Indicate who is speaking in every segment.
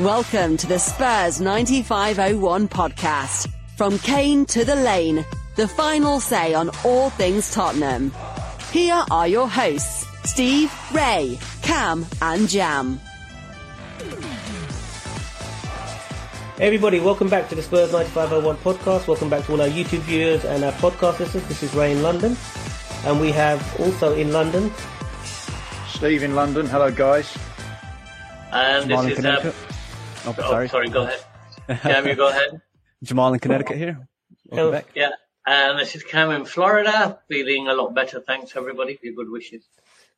Speaker 1: Welcome to the Spurs 9501 podcast. From Kane to the Lane, the final say on all things Tottenham. Here are your hosts, Steve, Ray, Cam, and Jam.
Speaker 2: Hey everybody, welcome back to the Spurs 9501 podcast. Welcome back to all our YouTube viewers and our podcast listeners. This is Ray in London. And we have also in London
Speaker 3: Steve in London. Hello, guys.
Speaker 4: And
Speaker 5: Jamal
Speaker 4: this is
Speaker 5: uh,
Speaker 4: Connecticut.
Speaker 5: Oh,
Speaker 4: oh,
Speaker 5: sorry.
Speaker 4: sorry, go ahead. Cam, go ahead.
Speaker 5: Jamal in Connecticut here. Welcome back.
Speaker 4: Yeah. And this is Cam in Florida, feeling a lot better. Thanks everybody for your good wishes.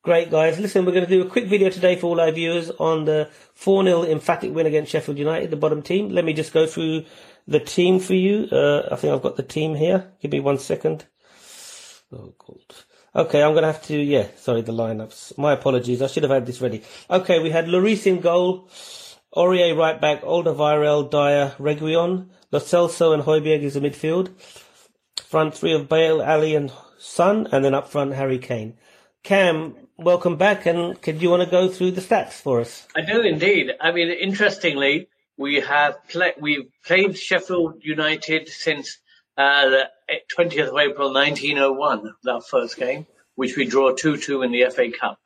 Speaker 2: Great, guys. Listen, we're going to do a quick video today for all our viewers on the 4 0 emphatic win against Sheffield United, the bottom team. Let me just go through the team for you. Uh, I think I've got the team here. Give me one second. Oh, God. Okay, I'm going to have to, yeah, sorry, the lineups. My apologies. I should have had this ready. Okay, we had Lloris in goal, Aurier right back, Alderweireld, Dier, Reguilon, Lo Celso and Højbjerg is the midfield. Front three of Bale, Alli and Son, and then up front Harry Kane. Cam, welcome back, and could you want to go through the stats for us?
Speaker 4: I do indeed. I mean, interestingly, we have play, we've played Sheffield United since uh, the 20th of April 1901, that first game, which we draw 2-2 in the FA Cup.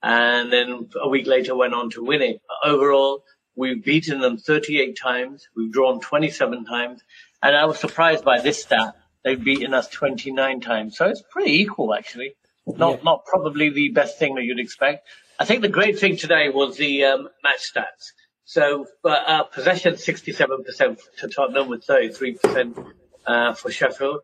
Speaker 4: And then a week later went on to win it. Overall, we've beaten them 38 times. We've drawn 27 times. And I was surprised by this stat. They've beaten us 29 times. So it's pretty equal, actually. Not,
Speaker 2: Yeah.
Speaker 4: not probably the best thing that you'd expect. I think the great thing today was the um, match stats. So uh, uh, possession 67% to Tottenham with 33% uh, for Sheffield.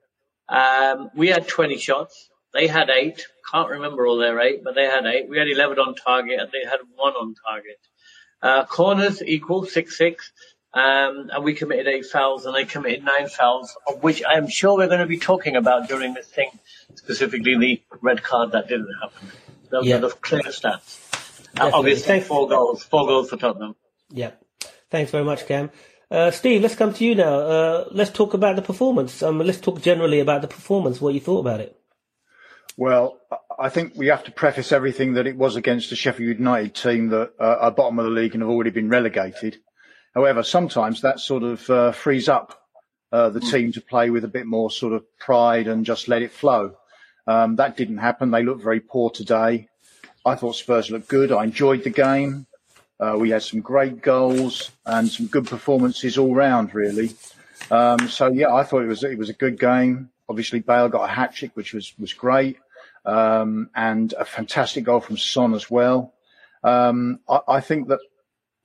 Speaker 4: Um, we had 20 shots. They had eight. Can't remember all their eight, but they had eight. We had 11 on target and they had one on target. Uh, corners equal 6-6. Um, and we committed eight fouls and they committed nine fouls, of which I'm sure we're going to be talking about during this thing, specifically the red card that didn't happen. Those
Speaker 2: Yeah.
Speaker 4: are the clear stats. Uh, obviously, four goals, four goals for Tottenham.
Speaker 2: Yeah. Thanks very much, Cam. Uh, Steve, let's come to you now. Uh, let's talk about the performance. Um, let's talk generally about the performance, what you thought about it.
Speaker 3: Well, I- think we have to preface everything that it was against the Sheffield United team that uh, are bottom of the league and have already been relegated. However, sometimes that sort of uh, frees up uh, the team to play with a bit more sort of pride and just let it flow. Um, that didn't happen. They looked very poor today. I thought Spurs looked good. I enjoyed the game. Uh, we had some great goals and some good performances all round, really. Um, so yeah, I thought it was it was a good game. Obviously, Bale got a hat trick, which was was great, um, and a fantastic goal from Son as well. Um, I, I think that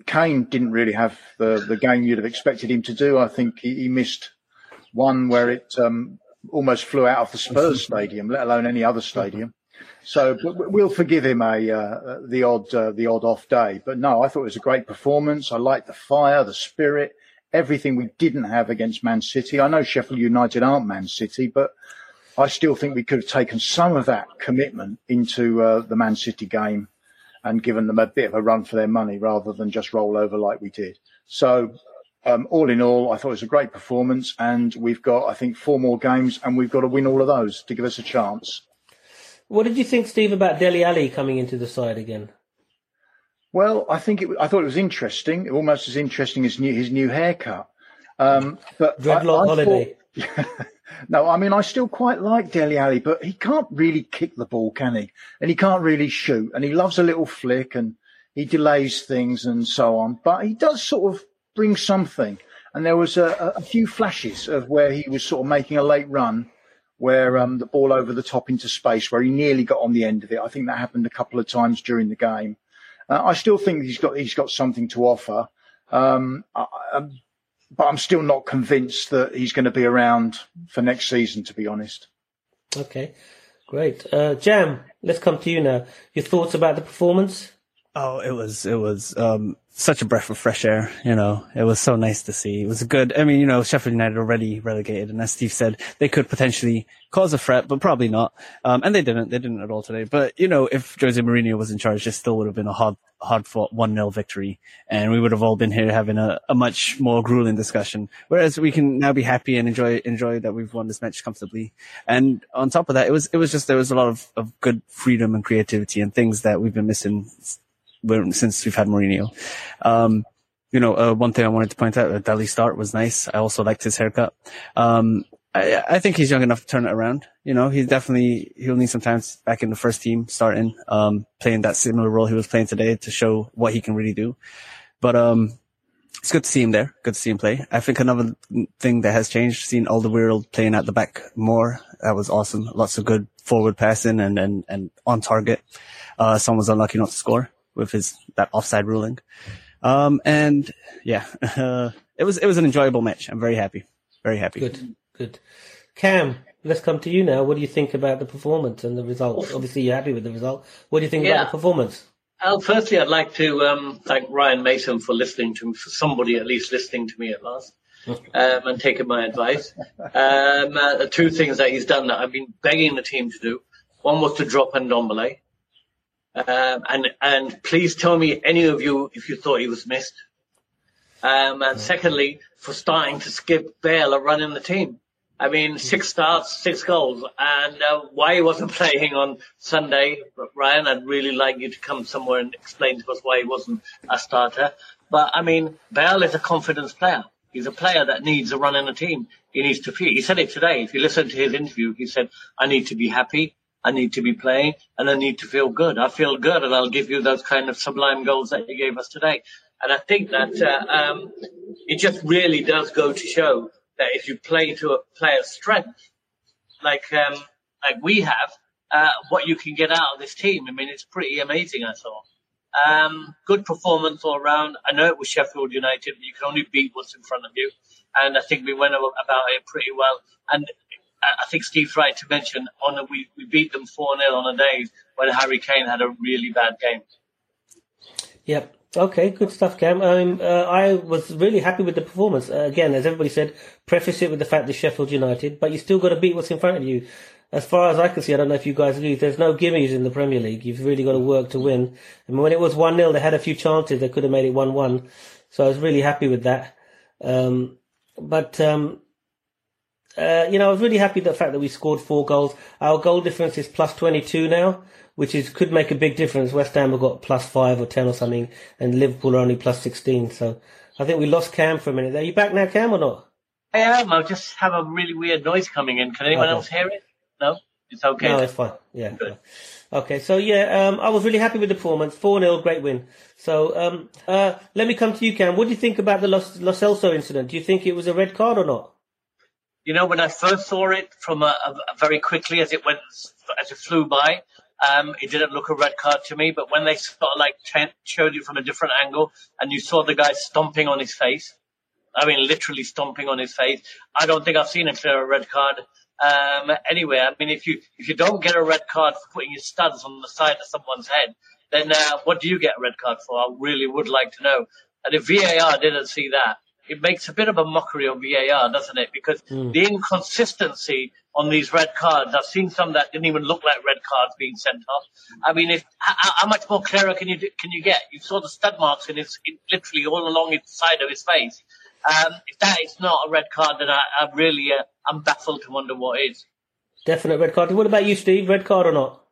Speaker 3: Kane didn't really have the the game you'd have expected him to do. I think he, he missed one where it um, almost flew out of the Spurs stadium, let alone any other stadium. So but we'll forgive him a uh, the odd uh, the odd off day. But no, I thought it was a great performance. I liked the fire, the spirit, everything we didn't have against Man City. I know Sheffield United aren't Man City, but I still think we could have taken some of that commitment into uh, the Man City game and given them a bit of a run for their money rather than just roll over like we did. So. Um, all in all, I thought it was a great performance, and we've got, I think, four more games, and we've got to win all of those to give us a chance.
Speaker 2: What did you think, Steve, about Dele Alli coming into the side again?
Speaker 3: Well, I think it, I thought it was interesting, almost as interesting as new, his new haircut. Um, but
Speaker 2: Dreadlock
Speaker 3: I- I
Speaker 2: holiday.
Speaker 3: thought- no, I mean I still quite like Dele Alli, but he can't really kick the ball, can he? And he can't really shoot, and he loves a little flick, and he delays things and so on. But he does sort of bring something. And there was a, a few flashes of where he was sort of making a late run, where um, the ball over the top into space, where he nearly got on the end of it. I think that happened a couple of times during the game. Uh, I still think he's got he's got something to offer, um, I, um, but I'm still not convinced that he's going to be around for next season. To be honest,
Speaker 2: Okay, great. Uh, Jam, let's come to you now. Your thoughts about the performance?
Speaker 5: Oh, it was, it was, um, such a breath of fresh air. You know, it was so nice to see. It was good, I mean, you know, Sheffield United already relegated and as Steve said, they could potentially cause a threat, but probably not. Um, and they didn't, they didn't at all today. But, you know, if Jose Mourinho was in charge, this still would have been a hard, hard fought 1-0 victory. And we would have all been here having a, a much more grueling discussion. Whereas we can now be happy and enjoy, enjoy that we've won this match comfortably. And on top of that, it was, it was just, there was a lot of, of good freedom and creativity and things that we've been missing since we've had Mourinho. Um, you know, uh, one thing I wanted to point out, uh, Dele start was nice. I also liked his haircut. Um, I, I think he's young enough to turn it around. You know, he's definitely, he'll need some time back in the first team starting, um, playing that similar role he was playing today to show what he can really do. But, um, it's good to see him there. Good to see him play. I think another thing that has changed, seeing Alderweireld playing at the back more. That was awesome. Lots of good forward passing and, and, and on target. Uh, someone was unlucky not to score with his, that offside ruling. Um, and yeah, uh, it was, it was an enjoyable match. I'm very happy. Very happy.
Speaker 2: Good, good. Cam, let's come to you now. What do you think about the performance and the result? Obviously, you're happy with the result. What do you think
Speaker 4: Yeah.
Speaker 2: about the performance?
Speaker 4: Well, firstly, I'd like to um, thank Ryan Mason for listening to me, for somebody at least listening to me at last, um, and taking my advice. Um, uh, the two things that he's done that I've been begging the team to do. One was to drop Ndombele. Um, and, and please tell me, any of you, if you thought he was missed. Um, and secondly, for starting to skip Bale a run in the team. I mean, six starts, six goals, and uh, why he wasn't playing on Sunday, Ryan, I'd really like you to come somewhere and explain to us why he wasn't a starter. But I mean, Bale is a confidence player. He's a player that needs a run in the team. He needs to feel. He said it today. If you listen to his interview, he said, "I need to be happy, I need to be playing, and I need to feel good. I feel good, and I'll give you those kind of sublime goals that you gave us today." And I think that uh, um, it just really does go to show that if you play to a player's strength, like um, like we have, uh, what you can get out of this team. I mean, it's pretty amazing. I thought. Um, good performance all around. I know it was Sheffield United, but you can only beat what's in front of you, and I think we went about it pretty well. And I think Steve's right to mention on the, we we beat them four 0 on a day when Harry Kane had a really bad game.
Speaker 2: Yep. Okay, good stuff, Cam. Um, uh, I was really happy with the performance. Uh, again, as everybody said, preface it with the fact that Sheffield United, but you still got to beat what's in front of you. As far as I can see, I don't know if you guys agree, there's no gimmies in the Premier League. You've really got to work to win. And when it was 1-0, they had a few chances. They could have made it 1-1. So I was really happy with that. Um, but, um, uh, you know, I was really happy the fact that we scored four goals. Our goal difference is plus 22 now, which is could make a big difference. West Ham have got plus five or 10 or something, and Liverpool are only plus 16. So I think we lost Cam for a minute. Are you back now, Cam, or not?
Speaker 4: I am. I just have a really weird noise coming in. Can anyone
Speaker 2: Okay.
Speaker 4: else hear it? No, it's okay.
Speaker 2: No, it's fine. Yeah.
Speaker 4: Good.
Speaker 2: Okay, so yeah, um, I was really happy with the performance. 4-0, great win. So, um, uh, let me come to you, Cam. What do you think about the Los, Lo Celso incident? Do you think it was a red card or not?
Speaker 4: You know, when I first saw it from a, a, very quickly as it went, as it flew by, um, it didn't look a red card to me. But when they sort of like ch- showed you from a different angle and you saw the guy stomping on his face, I mean, literally stomping on his face, I don't think I've seen a clear red card. Um, anyway, I mean, if you, if you don't get a red card for putting your studs on the side of someone's head, then, uh, what do you get a red card for? I really would like to know. And if VAR didn't see that, it makes a bit of a mockery of VAR, doesn't it? Because the inconsistency on these red cards, I've seen some that didn't even look like red cards being sent off. I mean, if how, how much more clearer can you can you get? You saw the stud marks in his in, literally all along his side of his face. Um, if that is not a red card, then I, I really uh, I'm baffled to wonder what is.
Speaker 2: Definite red card. What about you, Steve? Red card or not?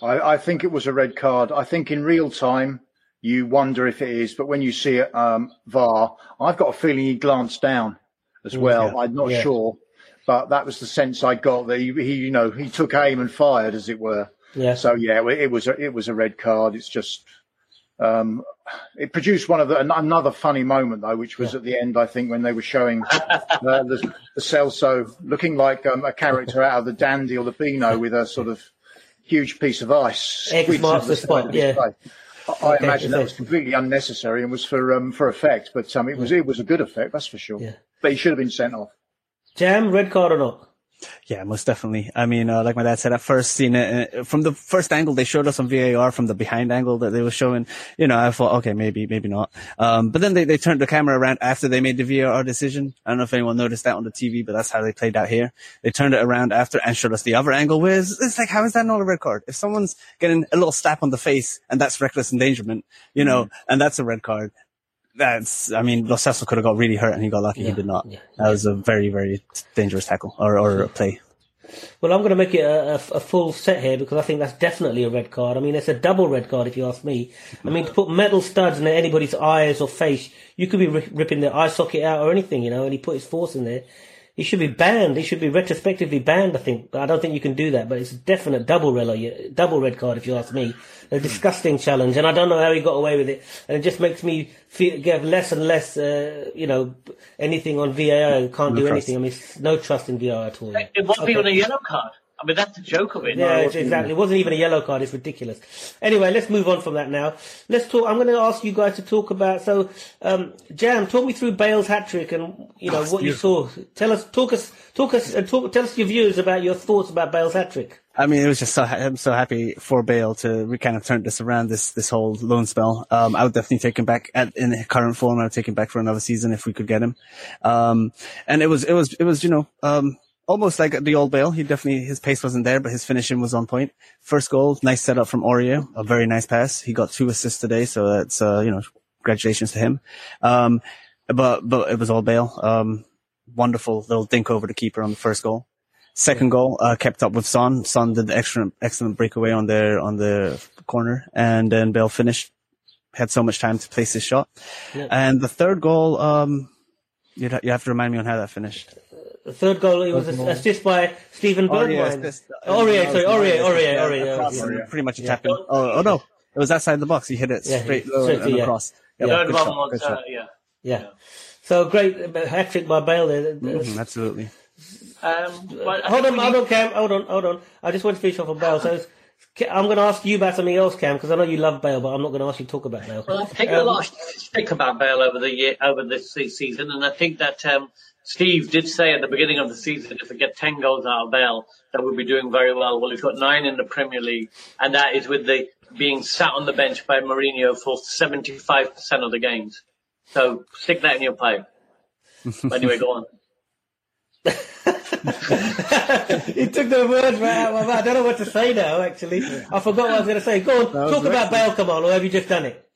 Speaker 3: I, I think it was a red card. I think in real time you wonder if it is, but when you see it um, VAR, I've got a feeling he glanced down as well.
Speaker 2: yeah,
Speaker 3: I'm not
Speaker 2: yeah.
Speaker 3: sure, but that was the sense I got that he, he, you know, he took aim and fired, as it were.
Speaker 2: Yeah.
Speaker 3: So yeah, it was a, it was a red card. It's just um, it produced one of the another funny moment though, which was at the end. I think when they were showing uh, the, the Celso looking like um, a character out of the Dandy or the Beano with a sort of huge piece of ice.
Speaker 2: X marks the spot, yeah.
Speaker 3: I, I imagine that was completely unnecessary and was for um, for effect, but um, it was it was a good effect, that's for sure.
Speaker 2: Yeah.
Speaker 3: But he should have been sent off.
Speaker 2: Jam, red card or not?
Speaker 5: Yeah, most definitely. I mean, uh, like my dad said, at first seeing it uh, from the first angle they showed us on VAR from the behind angle that they were showing. You know, I thought, okay, maybe, maybe not. Um, but then they, they turned the camera around after they made the VAR decision. I don't know if anyone noticed that on the TV, but that's how they played out here. They turned it around after and showed us the other angle. Where it's, it's like, how is that not a red card? If someone's getting a little slap on the face and that's reckless endangerment, you know, and that's a red card. That's, I mean, Lo Celso could have got really hurt and he got lucky.
Speaker 2: Yeah,
Speaker 5: he did not.
Speaker 2: yeah,
Speaker 5: That was a very, very dangerous tackle or, or play.
Speaker 2: Well, I'm going to make it a, a, a, full set here because I think that's definitely a red card. I mean, it's a double red card if you ask me. I mean, to put metal studs in anybody's eyes or face, you could be ripping their eye socket out or anything, you know, and he put his force in there. He should be banned. He should be retrospectively banned. I think. I don't think you can do that, but it's a definite double red, double red card if you ask me. A disgusting challenge, and I don't know how he got away with it. And it just makes me feel get less and less, uh, you know, anything on VAR. Can't no do trust. anything. I mean, no trust in VAR at all.
Speaker 4: It wasn't okay. even a yellow card. I mean, that's the joke of it.
Speaker 2: Yeah, exactly. It wasn't even a yellow card. It's ridiculous. Anyway, let's move on from that now. Let's talk. I'm going to ask you guys to talk about. So, um, Jam, talk me through Bale's hat trick and you know oh, what beautiful. you saw. Tell us, talk us, talk us, uh, talk. Tell us your views about your thoughts about Bale's hat trick.
Speaker 5: I mean, it was just so I'm so happy for Bale to kind of turn this around this this whole loan spell. Um, I would definitely take him back at in the current form. I would take him back for another season if we could get him. Um, and it was it was it was you know um, almost like the old Bale. He definitely, his pace wasn't there, but his finishing was on point. First goal, nice setup from Aurier, a very nice pass. He got two assists today, so that's, uh, you know, congratulations to him. Um, but, but it was all Bale. Um, wonderful little dink over the keeper on the first goal. Second goal, uh, kept up with Son. Son did the excellent, excellent breakaway on their, on the corner, and then Bale finished. Had so much time to place his shot. Yeah. And the third goal, um, you have to remind me on how that finished
Speaker 2: the third goal it was assist by Steven Bergwijn. Aurier, sorry, Aurier, Aurier, Aurier.
Speaker 5: Pretty much a tap in. Oh, oh no, it was outside the box. He hit it straight, straight and across.
Speaker 4: Yeah, third one was, uh, yeah.
Speaker 2: Yeah. So great hat trick by Bale there.
Speaker 5: Mm, absolutely.
Speaker 2: Um, hold on, hold on, Cam. Hold on, hold on. I just want to finish off on Bale. So I'm going to ask you about something else, Cam, because I know you love Bale, but I'm not going to ask you to talk about Bale.
Speaker 4: Well, I've taken um, a lot of stick about Bale over the year, over this season, and I think that um, Steve did say at the beginning of the season, if we get 10 goals out of Bale, that we'll be doing very well. Well, he's got nine in the Premier League, and that is with the being sat on the bench by Mourinho for 75% of the games. So stick that in your pipe. anyway, go on.
Speaker 2: he took the words right out of my mouth. I don't know what to say now, actually. I forgot what I was going to say. Go on, talk about Bale, come on, or have you just done it?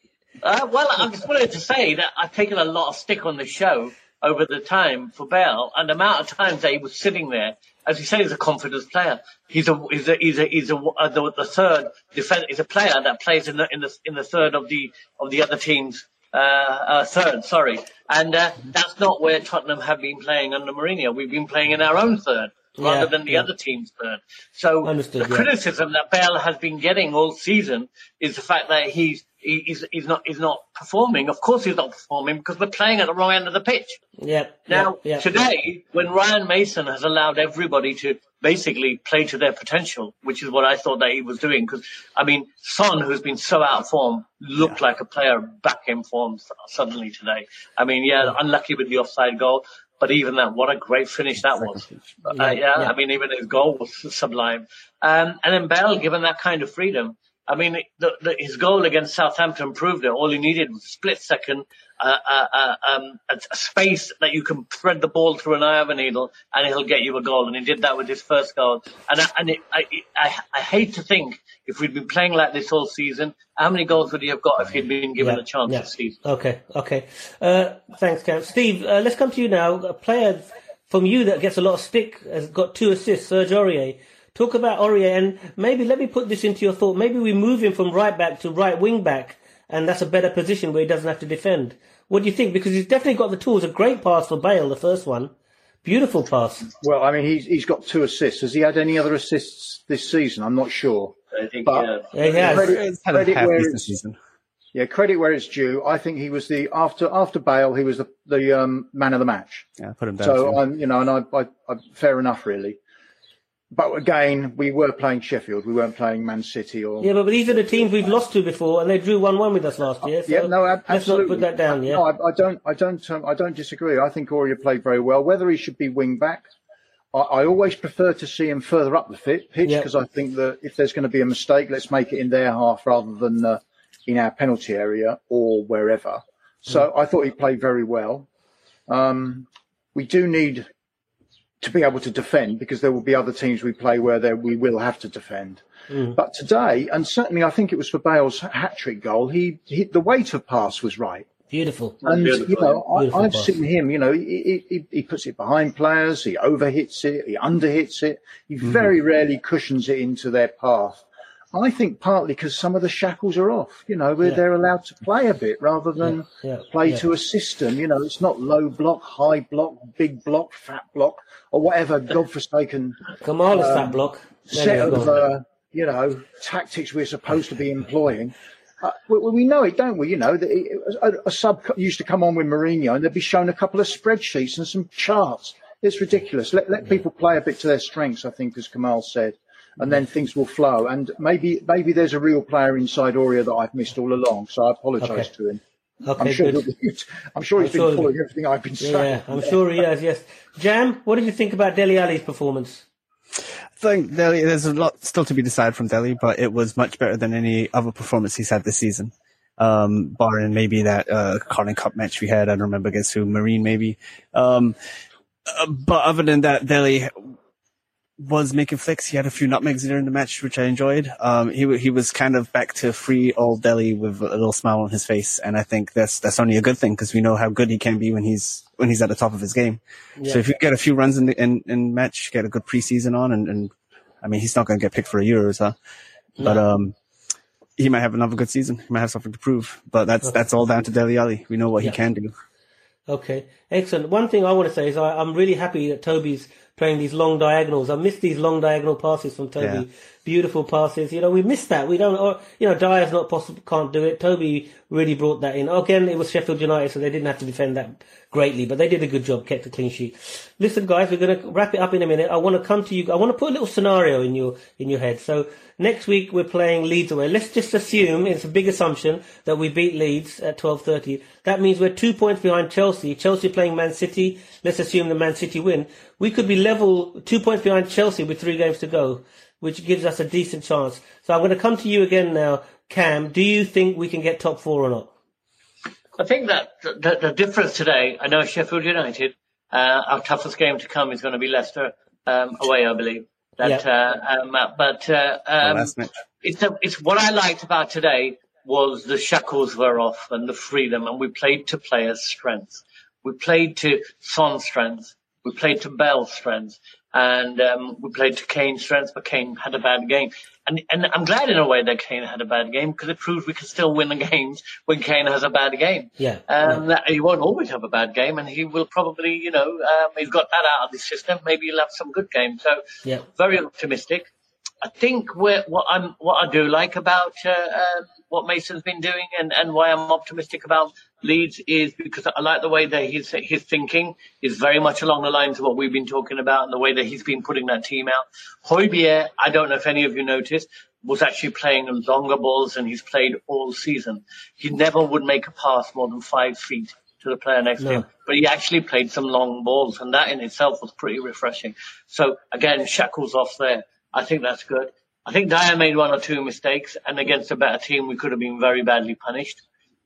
Speaker 4: Uh, well, I just wanted to say that I've taken a lot of stick on the show over the time for Bale and the amount of times that he was sitting there. As you say, he's a confidence player. He's a he's a he's a he's a uh, the, the, third defender. He's a player that plays in the in the in the third of the of the other team's uh, uh, third. Sorry, and uh, that's not where Tottenham have been playing under Mourinho. We've been playing in our own third rather yeah, than the yeah. other team's third. So Understood, the yeah. criticism that Bale has been getting all season is the fact that he's he's, he's not he's not performing. Of course, he's not performing because we're playing at the wrong end of the pitch.
Speaker 2: Yeah.
Speaker 4: Now
Speaker 2: yeah, yeah.
Speaker 4: today, when Ryan Mason has allowed everybody to basically play to their potential, which is what I thought that he was doing, because I mean, Son, who's been so out of form, looked yeah. like a player back in form suddenly today. I mean, yeah, unlucky with the offside goal. But even that, what a great finish that was. Uh, yeah, yeah, I mean, even his goal was sublime. Um, and then Bale, given that kind of freedom, I mean, the, the, his goal against Southampton proved it. All he needed was a split second, uh, uh, uh, um, a, a, space that you can thread the ball through an eye of a needle, and he'll get you a goal. And he did that with his first goal. And, I, and it, I, I, I, hate to think if we'd been playing like this all season, how many goals would he have got if he'd been given
Speaker 2: yeah,
Speaker 4: a chance
Speaker 2: yeah.
Speaker 4: this season?
Speaker 2: Okay, okay. Uh, thanks, Cam. Steve, uh, let's come to you now. A player from you that gets a lot of stick has got two assists, Serge Aurier. Talk about Aurier and maybe let me put this into your thought. Maybe we move him from right back to right wing back and that's a better position where he doesn't have to defend. What do you think? Because he's definitely got the tools. A great pass for Bale, the first one. Beautiful pass.
Speaker 3: Well, I mean, he's, he's got two assists. Has he had any other assists this season? I'm not sure.
Speaker 4: I think but
Speaker 2: yeah, he has.
Speaker 5: Credit, credit where it's, season.
Speaker 3: Yeah, credit where it's due. I think he was the after after Bale, he was the the um, man of the match.
Speaker 5: Yeah, put him down.
Speaker 3: So I'm, you know, and I, I, I fair enough, really but again, we were playing Sheffield. We weren't playing Man City or.
Speaker 2: Yeah, but these are the teams we've lost to before, and they drew one-one with us last year. So
Speaker 3: yeah, no, absolutely.
Speaker 2: Let's not put that down. Yeah,
Speaker 3: no, I, I don't, I don't, um, I don't disagree. I think Aurier played very well. Whether he should be wing back, I, I always prefer to see him further up the fit, pitch because. I think that if there's going to be a mistake, let's make it in their half rather than uh, in our penalty area or wherever. So mm. I thought he played very well. Um, we do need to be able to defend because there will be other teams we play where there we will have to defend. Mm. But today, and certainly I think it was for Bale's hat trick goal, he, he, the weight of pass was right.
Speaker 2: Beautiful.
Speaker 3: And
Speaker 4: Beautiful.
Speaker 3: you know, I,
Speaker 2: Beautiful
Speaker 3: I've
Speaker 2: pass.
Speaker 3: seen him. You know, he, he, he puts it behind players. He overhits it. He underhits it. He
Speaker 2: Mm-hmm.
Speaker 3: very rarely cushions it into their path. I think partly because some of the shackles are off. You know, where
Speaker 2: Yeah.
Speaker 3: they're allowed to play a bit rather than
Speaker 2: Yeah, yeah,
Speaker 3: play to a system. You know, it's not low block, high block, big block, fat block, or whatever godforsaken
Speaker 2: Kamal is that block. There
Speaker 3: set of uh, you know tactics we're supposed to be employing. Uh, we, we know it, don't we? You know, that it, a, a sub used to come on with Mourinho and they'd be shown a couple of spreadsheets and some charts. It's ridiculous. Let let people play a bit to their strengths. I think, as Kamal said, and then things will flow. And maybe maybe there's a real player inside Aurier that I've missed all along. So I apologise
Speaker 2: Okay.
Speaker 3: to him.
Speaker 2: Okay,
Speaker 3: I'm sure.
Speaker 2: good.
Speaker 3: he'll be- I'm sure he's
Speaker 2: I'm
Speaker 3: been
Speaker 2: he'll-
Speaker 3: following everything I've been saying.
Speaker 2: Yeah, I'm sure he has. Yes, Jam. What did you think about Dele Alli's performance?
Speaker 5: I think Dele, there's a lot still to be decided from Dele, but it was much better than any other performance he's had this season. Um, barring maybe that, uh, Carling Cup match we had, I don't remember against who, Marine maybe. Um, uh, but other than that, Dele was making flicks. He had a few nutmegs during the match, which I enjoyed. Um, he, he was kind of back to free old Dele with a little smile on his face. And I think that's, that's only a good thing because we know how good he can be when he's, when he's at the top of his game. So if you get a few runs in the in, in match, get a good preseason on, and, and I mean, he's not going to get picked for a Euro, so, but um, he might have another good season. He might have something to prove. But that's that's all down to Dele Alli. We know what
Speaker 2: Yeah.
Speaker 5: he can do.
Speaker 2: Okay, excellent. One thing I want to say is I, I'm really happy that Toby's playing these long diagonals. I miss these long diagonal passes from Toby.
Speaker 5: Yeah.
Speaker 2: Beautiful passes. You know, we missed that. We don't, or, you know, Dier's not possible, can't do it. Toby really brought that in. Again, it was Sheffield United, so they didn't have to defend that greatly, but they did a good job, kept a clean sheet. Listen, guys, we're going to wrap it up in a minute. I want to come to you. I want to put a little scenario in your, in your head. So next week we're playing Leeds away. Let's just assume, it's a big assumption, that we beat Leeds at 12.30. That means we're two points behind Chelsea. Chelsea playing Man City. Let's assume the Man City win. We could be level, two points behind Chelsea with three games to go, which gives us a decent chance. So I'm going to come to you again now. Cam, do you think we can get top four or not?
Speaker 4: I think that the, the difference today, I know Sheffield United, uh, our toughest game to come is going to be Leicester um, away, I believe. That,
Speaker 2: Yeah.
Speaker 4: uh, um, uh, but uh, um, it's a, it's what I liked about today was the shackles were off and the freedom, and we played to players' strengths. We played to Son's strengths. We played to Bale's strengths, and um, we played to Kane's strengths. But Kane had a bad game, and and I'm glad in a way that Kane had a bad game because it proves we can still win the games when Kane has a bad game.
Speaker 2: Yeah.
Speaker 4: Um, that he won't always have a bad game, and he will probably, you know, um, he's got that out of the system. Maybe he'll have some good games. So,
Speaker 2: Yeah.
Speaker 4: very optimistic. I think what I'm, what I do like about uh, uh, what Mason's been doing, and, and why I'm optimistic about Leeds is because I like the way that his his thinking is very much along the lines of what we've been talking about, and the way that he's been putting that team out. Højbjerg, I don't know if any of you noticed, was actually playing longer balls, and he's played all season. He never would make a pass more than five feet to the player next
Speaker 2: No.
Speaker 4: to him, but he actually played some long balls, and that in itself was pretty refreshing. So again, shackles off there. I think that's good. I think Dier made one or two mistakes, and against a better team, we could have been very badly punished.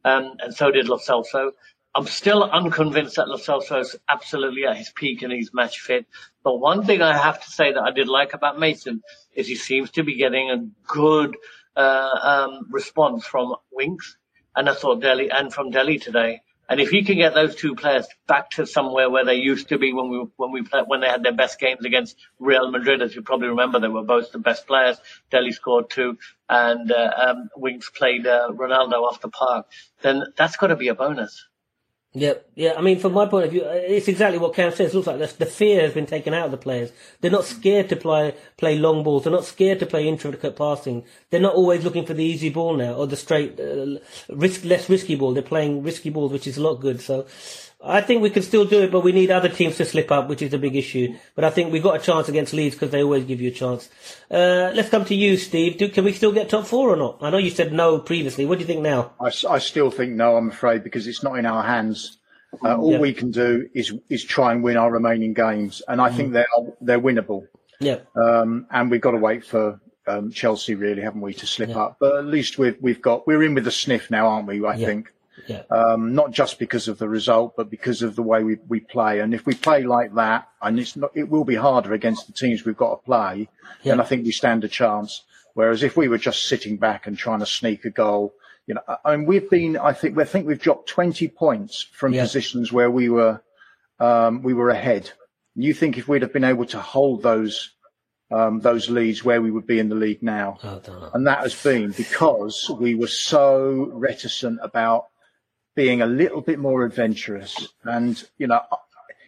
Speaker 4: Um, and so did Lo Celso. I'm still unconvinced that Lo Celso is absolutely at his peak and he's match fit. But one thing I have to say that I did like about Mason is he seems to be getting a good uh, um, response from Winks, and I thought Dele and from Dele today. And if he can get those two players back to somewhere where they used to be when we when we played, when they had their best games against Real Madrid, as you probably remember, they were both the best players. Dele scored two, and uh, um, Winks played uh, Ronaldo off the park. Then that's got to be a bonus.
Speaker 2: Yeah, yeah. I mean, from my point of view, uh, it's exactly what Cam says. It looks like the, the fear has been taken out of the players. They're not scared to play play long balls. They're not scared to play intricate passing. They're not always looking for the easy ball now or the straight, uh, risk less risky ball. They're playing risky balls, which is a lot good. So, I think we can still do it, but we need other teams to slip up, which is a big issue. But I think we've got a chance against Leeds because they always give you a chance. Uh, let's come to you, Steve. Do, can we still get top four or not? I know you said no previously. What do you think now?
Speaker 3: I still think no, I'm afraid, because it's not in our hands. Uh, all
Speaker 2: Yeah.
Speaker 3: we can do is is try and win our remaining games, and I think they're they're winnable.
Speaker 2: Yeah,
Speaker 3: Um, and we've got to wait for um, Chelsea, really, haven't we, to slip up? But at least we've we've got we're in with a sniff now, aren't we? I
Speaker 2: Yeah.
Speaker 3: think
Speaker 2: yeah,
Speaker 3: um, not just because of the result, but because of the way we, we play. And if we play like that, and it's not, it will be harder against the teams we've got to play.
Speaker 2: Yeah.
Speaker 3: And I think we stand a chance. Whereas if we were just sitting back and trying to sneak a goal, You know, I mean, we've been, I think, I think we've dropped 20 points from
Speaker 2: Yeah.
Speaker 3: positions where we were, um, we were ahead. You think if we'd have been able to hold those, um, those leads where we would be in the league now?
Speaker 2: Oh, I don't know.
Speaker 3: And that has been because we were so reticent about being a little bit more adventurous. And, you know,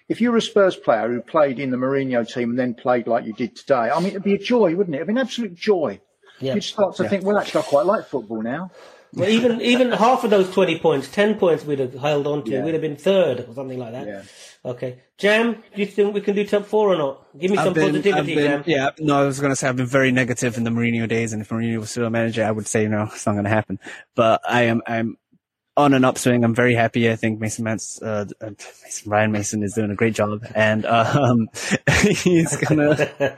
Speaker 3: if you're a Spurs player who played in the Mourinho team and then played like you did today, I mean, it'd be a joy, wouldn't it? It'd be an absolute joy.
Speaker 2: Yeah.
Speaker 3: You'd start to think, well, actually, I quite like football now.
Speaker 2: Well, even even half of those twenty points, ten points, we'd have held on to.
Speaker 3: Yeah.
Speaker 2: We'd have been third or something like that.
Speaker 3: Yeah.
Speaker 2: Okay, Jam, do you think we can do top four or not? Give me some
Speaker 5: I've been-
Speaker 2: positivity,
Speaker 5: I've been-
Speaker 2: Jam.
Speaker 5: Yeah, no, I was going to say I've been very negative in the Mourinho days, and if Mourinho was still a manager, I would say no, it's not going to happen. But I am, I'm on an upswing. I'm very happy. I think Mason Mance, uh, uh, Mason, Ryan Mason is doing a great job, and um, he's gonna.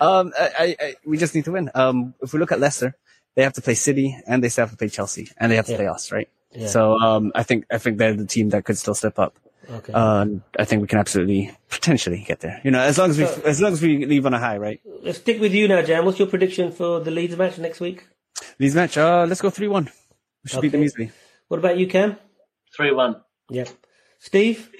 Speaker 5: um, I, I, we just need to win. Um, if we look at Leicester, they have to play City, and they still have to play Chelsea, and they have to
Speaker 2: Yeah.
Speaker 5: play us, right?
Speaker 2: Yeah.
Speaker 5: So um, I think I think they're the team that could still step up.
Speaker 2: Okay.
Speaker 5: Uh, I think we can absolutely potentially get there. You know, as long as we
Speaker 2: So-
Speaker 5: as long as we leave on a high, right?
Speaker 2: Let's stick with you now, Jam. What's your prediction for the Leeds match next week?
Speaker 5: Leeds match, uh, let's go three one. We should beat them easily.
Speaker 2: What about you, Cam?
Speaker 4: 3 1.
Speaker 2: Yeah. Steve?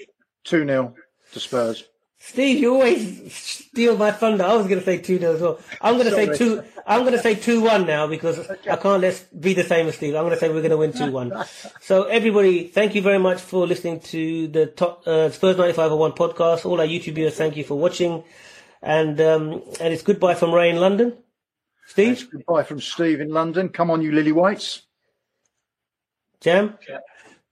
Speaker 3: 2 0 to Spurs.
Speaker 2: Steve, you always steal my thunder. I was going to say 2 0 as well. I'm going to say 2, I'm going to say 2 1 now because I can't let be the same as Steve. I'm going to say we're going to win 2 1. So everybody, thank you very much for listening to the top, uh, Spurs 9501 podcast. All our YouTube viewers, thank you for watching. And, um, and it's goodbye from Ray in London. Steve?
Speaker 3: Goodbye from Steve in London. Come on, you lily whites.
Speaker 2: Jam?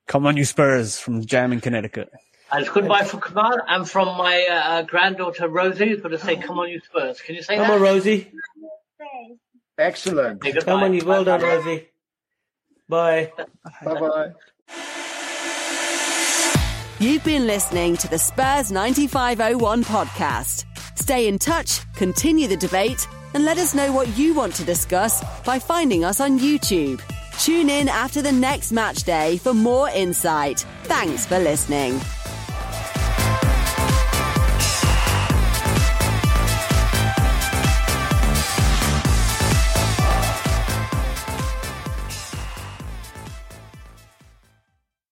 Speaker 5: Come on, you Spurs from Jam in Connecticut.
Speaker 4: And it's goodbye from Kamal and from my uh, granddaughter Rosie, who's going to say, Come on, you Spurs. Can you say
Speaker 2: Come
Speaker 4: that?
Speaker 2: on, Rosie.
Speaker 3: Excellent.
Speaker 4: Say goodbye.
Speaker 2: Come on, you. Well done, Rosie. Bye.
Speaker 3: Bye bye.
Speaker 1: You've been listening to the Spurs 9501 podcast. Stay in touch, continue the debate, and let us know what you want to discuss by finding us on YouTube. Tune in after the next match day for more insight. Thanks for listening.